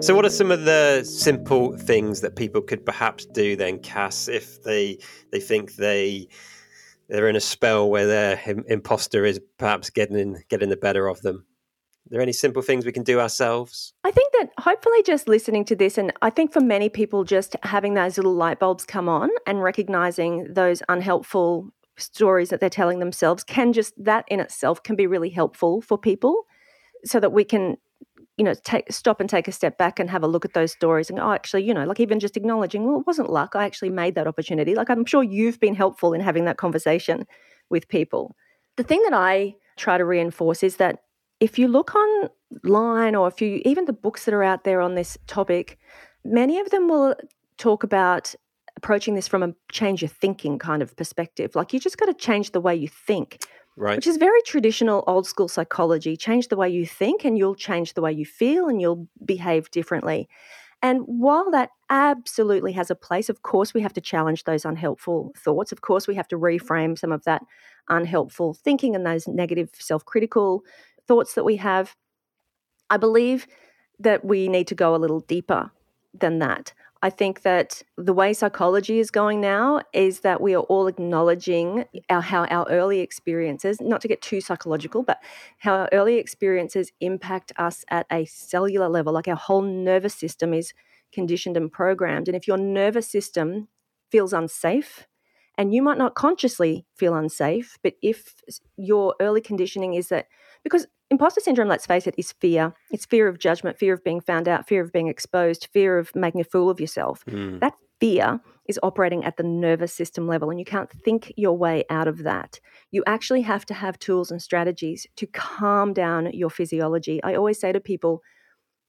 So, what are some of the simple things that people could perhaps do then, Cass, if they they think they they're in a spell where their imposter is perhaps getting getting the better of them? Are there any simple things we can do ourselves? I think that hopefully just listening to this, and I think for many people, just having those little light bulbs come on and recognizing those unhelpful stories that they're telling themselves can just, that in itself can be really helpful for people so that we can you know, take stop and take a step back and have a look at those stories and oh, actually, you know, like even just acknowledging, well, it wasn't luck. I actually made that opportunity. Like I'm sure you've been helpful in having that conversation with people. The thing that I try to reinforce is that if you look online or if you even the books that are out there on this topic, many of them will talk about approaching this from a change your thinking kind of perspective. Like you just got to change the way you think. Right. Which is very traditional old school psychology. Change the way you think and you'll change the way you feel and you'll behave differently. And while that absolutely has a place, of course, we have to challenge those unhelpful thoughts. Of course, we have to reframe some of that unhelpful thinking and those negative self critical thoughts that we have. I believe that we need to go a little deeper than that. I think that the way psychology is going now is that we are all acknowledging our, how our early experiences, not to get too psychological, but how our early experiences impact us at a cellular level. Like our whole nervous system is conditioned and programmed. And if your nervous system feels unsafe, and you might not consciously feel unsafe, but if your early conditioning is that, because imposter syndrome, let's face it, is fear. It's fear of judgment, fear of being found out, fear of being exposed, fear of making a fool of yourself. Mm. That fear is operating at the nervous system level, and you can't think your way out of that. You actually have to have tools and strategies to calm down your physiology. I always say to people,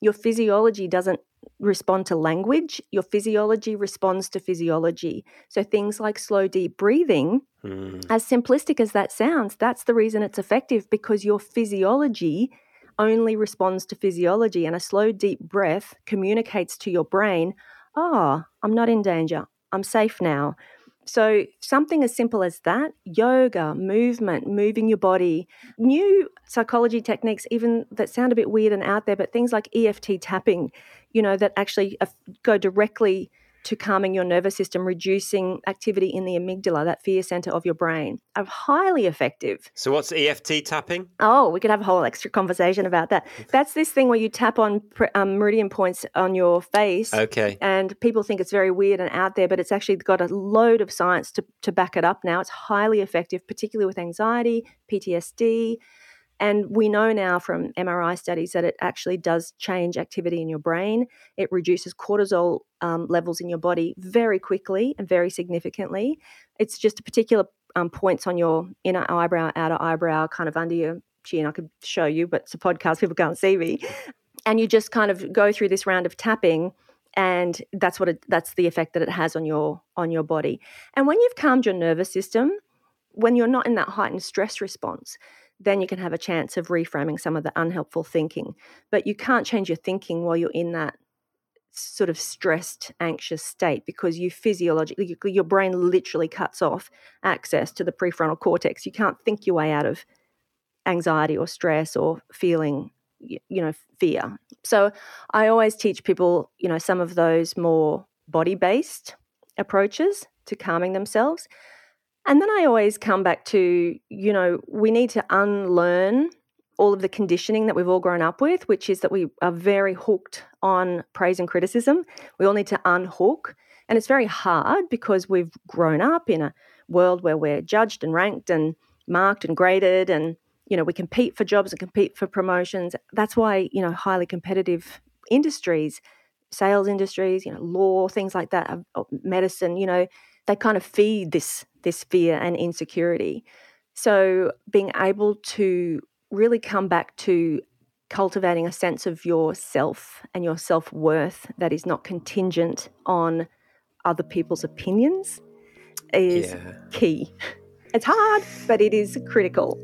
your physiology doesn't respond to language, your physiology responds to physiology. So things like slow, deep breathing, mm. as simplistic as that sounds, that's the reason it's effective because your physiology only responds to physiology. And a slow, deep breath communicates to your brain, oh, I'm not in danger. I'm safe now. So, something as simple as that yoga, movement, moving your body, new psychology techniques, even that sound a bit weird and out there, but things like EFT tapping, you know, that actually uh, go directly to calming your nervous system, reducing activity in the amygdala, that fear center of your brain, are highly effective. So, what's EFT tapping? Oh, we could have a whole extra conversation about that. That's this thing where you tap on um, meridian points on your face. Okay. And people think it's very weird and out there, but it's actually got a load of science to, to back it up now. It's highly effective, particularly with anxiety, PTSD. And we know now from MRI studies that it actually does change activity in your brain. It reduces cortisol um, levels in your body very quickly and very significantly. It's just a particular um, points on your inner eyebrow, outer eyebrow, kind of under your chin. I could show you, but it's a podcast, people can't see me. And you just kind of go through this round of tapping and that's what it, that's the effect that it has on your on your body. And when you've calmed your nervous system, when you're not in that heightened stress response, then you can have a chance of reframing some of the unhelpful thinking. But you can't change your thinking while you're in that sort of stressed, anxious state because you physiologically, your brain literally cuts off access to the prefrontal cortex. You can't think your way out of anxiety or stress or feeling, you know, fear. So I always teach people, you know, some of those more body based approaches to calming themselves. And then I always come back to, you know, we need to unlearn all of the conditioning that we've all grown up with, which is that we are very hooked on praise and criticism. We all need to unhook. And it's very hard because we've grown up in a world where we're judged and ranked and marked and graded and you know we compete for jobs and compete for promotions that's why you know highly competitive industries sales industries you know law things like that uh, medicine you know they kind of feed this this fear and insecurity. So being able to really come back to cultivating a sense of yourself and your self worth that is not contingent on other people's opinions is yeah. key. It's hard, but it is critical.